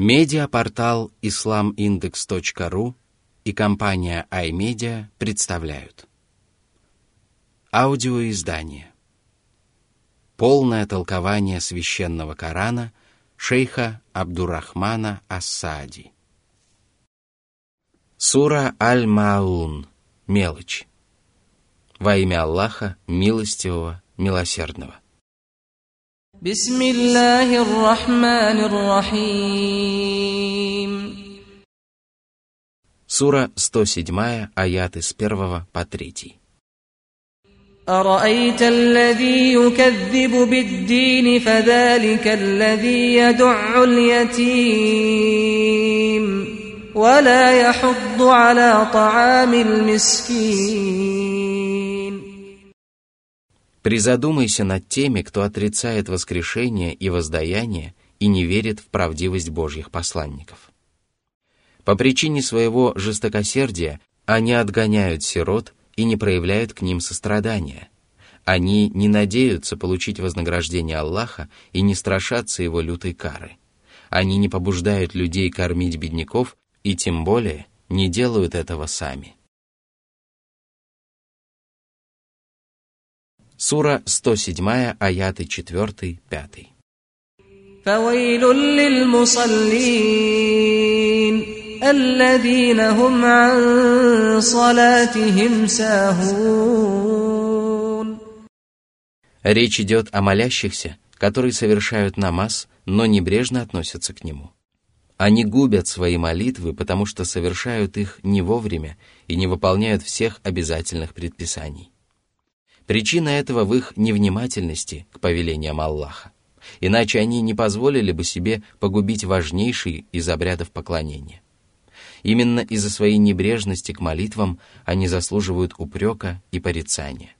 Медиапортал islamindex.ru и компания iMedia представляют. Аудиоиздание. Полное толкование священного Корана шейха Абдурахмана Ассади. Сура Аль-Маун. Мелочь. Во имя Аллаха, милостивого, милосердного – بسم الله الرحمن الرحيم Сура 107, аяты с 1 по 3. أرأيت الذي يكذب بالدين فذلك الذي يدع اليتيم ولا يحض على طعام المسكين Призадумайся над теми, кто отрицает воскрешение и воздаяние и не верит в правдивость Божьих посланников. По причине своего жестокосердия они отгоняют сирот и не проявляют к ним сострадания. Они не надеются получить вознаграждение Аллаха и не страшатся его лютой кары. Они не побуждают людей кормить бедняков и тем более не делают этого сами. Сура 107, аяты 4-5. فويل للمصلين الذين هم عن صلاتهم ساهون Речь идет о молящихся, которые совершают намаз, но небрежно относятся к нему. Они губят свои молитвы, потому что совершают их не вовремя и не выполняют всех обязательных предписаний. Причина этого в их невнимательности к повелениям Аллаха. Иначе они не позволили бы себе погубить важнейший из обрядов поклонения. Именно из-за своей небрежности к молитвам они заслуживают упрека и порицания.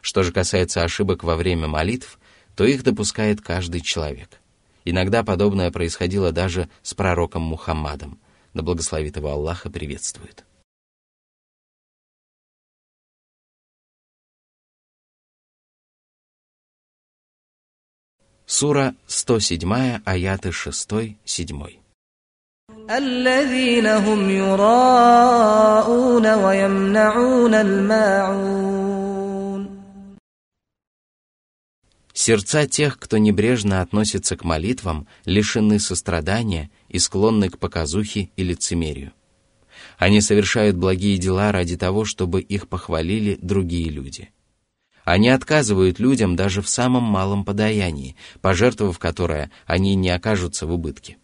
Что же касается ошибок во время молитв, то их допускает каждый человек. Иногда подобное происходило даже с пророком Мухаммадом, да благословит его Аллаха приветствует. Сура 107, аяты 6-7. الذين هم يراءون ويمنعون الماعون Сердца тех, кто небрежно относится к молитвам, лишены сострадания и склонны к показухе и лицемерию. Они совершают благие дела ради того, чтобы их похвалили другие люди. Они отказывают людям даже в самом малом подаянии, пожертвовав которое они не окажутся в убытке.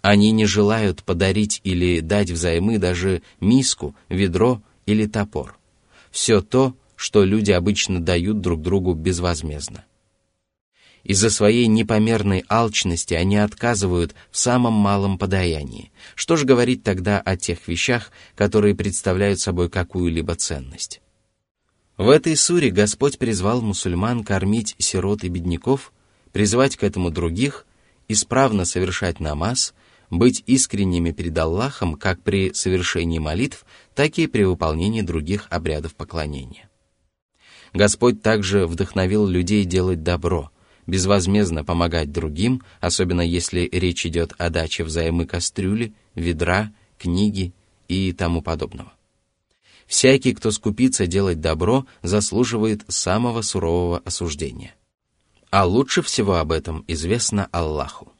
Они не желают подарить или дать взаймы даже миску, ведро или топор. Все то, что люди обычно дают друг другу безвозмездно. Из-за своей непомерной алчности они отказывают в самом малом подаянии. Что же говорить тогда о тех вещах, которые представляют собой какую-либо ценность? В этой суре Господь призвал мусульман кормить сирот и бедняков, призвать к этому других, исправно совершать намаз, быть искренними перед Аллахом как при совершении молитв, так и при выполнении других обрядов поклонения. Господь также вдохновил людей делать добро, безвозмездно помогать другим, особенно если речь идет о даче взаймы кастрюли, ведра, книги и тому подобного. Всякий, кто скупится делать добро, заслуживает самого сурового осуждения. А лучше всего об этом известно Аллаху.